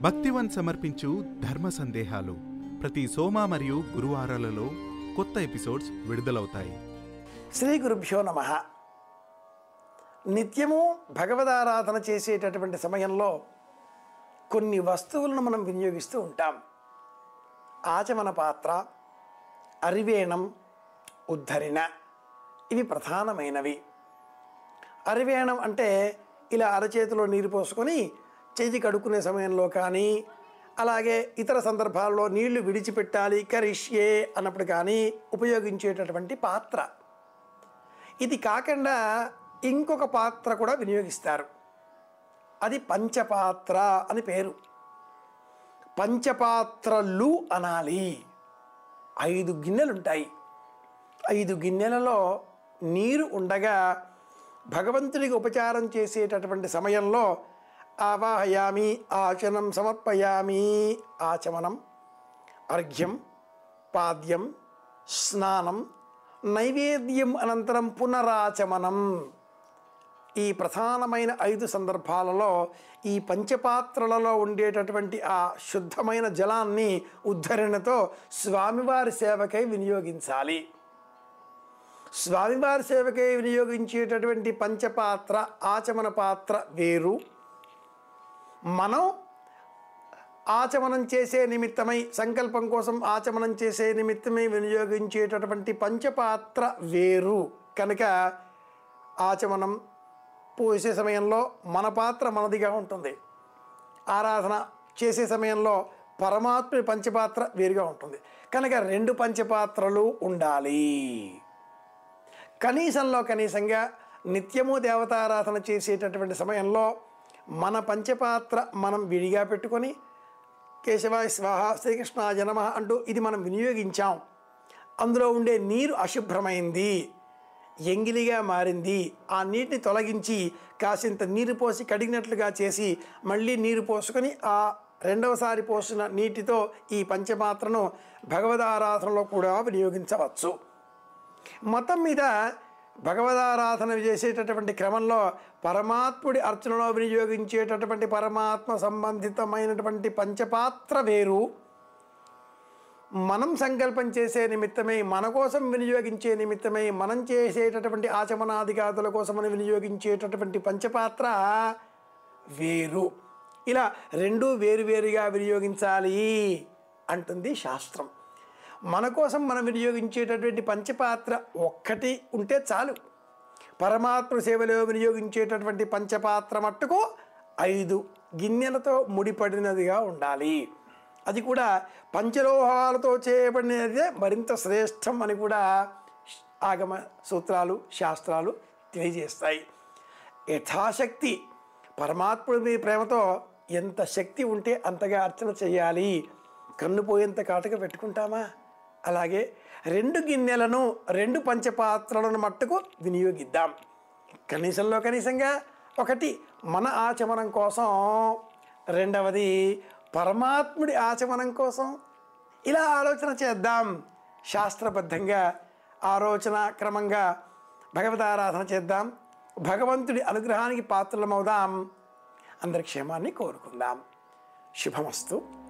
భక్తివన్ సమర్పించు ధర్మ సందేహాలు ప్రతి సోమ మరియు గురువారాలలో కొత్త ఎపిసోడ్స్ విడుదలవుతాయి. శ్రీ గురుభ్యో నమ. నిత్యము భగవదారాధన చేసేటటువంటి సమయంలో కొన్ని వస్తువులను మనం వినియోగిస్తూ ఉంటాం. ఆచమన పాత్ర అరివేణం ఉద్ధరిణ ఇవి ప్రధానమైనవి. అరివేణం అంటే ఇలా అరచేతిలో నీరు పోసుకొని చేతి కడుక్కునే సమయంలో కానీ అలాగే ఇతర సందర్భాల్లో నీళ్ళు విడిచిపెట్టాలి కరిష్యే అన్నప్పుడు కానీ ఉపయోగించేటటువంటి పాత్ర. ఇది కాకుండా ఇంకొక పాత్ర కూడా వినియోగిస్తారు. అది పంచపాత్ర అని పేరు. పంచపాత్రలు అనాలి. ఐదు గిన్నెలు ఉంటాయి ఐదు గిన్నెలలో నీరు ఉండగా భగవంతుడికి ఉపచారం చేసేటటువంటి సమయంలో ఆవాహయామి ఆచనం సమర్పయామి ఆచమనం అర్ఘ్యం పాద్యం స్నానం నైవేద్యం అనంతరం పునరాచమనం. ఈ ప్రధానమైన ఐదు సందర్భాలలో ఈ పంచపాత్రలలో ఉండేటటువంటి ఆ శుద్ధమైన జలాన్ని ఉద్ధరణతో స్వామివారి సేవకై వినియోగించాలి. స్వామివారి సేవకై వినియోగించేటటువంటి పంచపాత్ర ఆచమన పాత్ర వేరు. మనం ఆచమనం చేసే నిమిత్తమై సంకల్పం కోసం ఆచమనం చేసే నిమిత్తమై వినియోగించేటటువంటి పంచపాత్ర వేరు. కనుక ఆచమనం పోసే సమయంలో మన పాత్ర మనదిగా ఉంటుంది. ఆరాధన చేసే సమయంలో పరమాత్మ పంచపాత్ర వేరుగా ఉంటుంది. కనుక రెండు పంచపాత్రలు ఉండాలి. కనీసంలో కనీసంగా నిత్యము దేవతారాధన చేసేటటువంటి సమయంలో మన పంచపాత్ర మనం విడిగా పెట్టుకొని కేశవాయ స్వాహ శ్రీకృష్ణ జనమ అంటూ ఇది మనం వినియోగించాం. అందులో ఉండే నీరు అశుభ్రమైంది ఎంగిలిగా మారింది. ఆ నీటిని తొలగించి కాసింత నీరు పోసి కడిగినట్లుగా చేసి మళ్ళీ నీరు పోసుకొని ఆ రెండవసారి పోసిన నీటితో ఈ పంచపాత్రను భగవదారాధనలో కూడా వినియోగించవచ్చు. మతం మీద భగవదారాధన చేసేటటువంటి క్రమంలో పరమాత్ముడి అర్చనలో వినియోగించేటటువంటి పరమాత్మ సంబంధితమైనటువంటి పంచపాత్ర వేరు. మనం సంకల్పం చేసే నిమిత్తమై మన కోసం వినియోగించే నిమిత్తమై మనం చేసేటటువంటి ఆచమనాధికారుల కోసమని వినియోగించేటటువంటి పంచపాత్ర వేరు. ఇలా రెండు వేరువేరుగా వినియోగించాలి అంటుంది శాస్త్రం. మన కోసం మనం వినియోగించేటటువంటి పంచపాత్ర ఒక్కటి ఉంటే చాలు. పరమాత్మ సేవలో వినియోగించేటటువంటి పంచపాత్ర మట్టుకు ఐదు గిన్నెలతో ముడిపడినదిగా ఉండాలి. అది కూడా పంచలోహాలతో చేయబడినదే మరింత శ్రేష్టం అని కూడా ఆగమ సూత్రాలు శాస్త్రాలు తెలియజేస్తాయి. యథాశక్తి పరమాత్ముడి మీ ప్రేమతో ఎంత శక్తి ఉంటే అంతగా అర్చన చేయాలి. కన్ను పోయేంత కాటుక పెట్టుకుంటామా? అలాగే రెండు గిన్నెలను రెండు పంచపాత్రలను మట్టుకు వినియోగిద్దాం. కనీసంలో కనీసంగా ఒకటి మన ఆచమనం కోసం రెండవది పరమాత్ముడి ఆచమనం కోసం. ఇలా ఆలోచన చేద్దాం. శాస్త్రబద్ధంగా ఆలోచన క్రమంగా భగవతారాధన చేద్దాం. భగవంతుడి అనుగ్రహానికి పాత్రలమవుదాం. అందరి క్షేమాన్ని కోరుకుందాం. శుభమస్తు.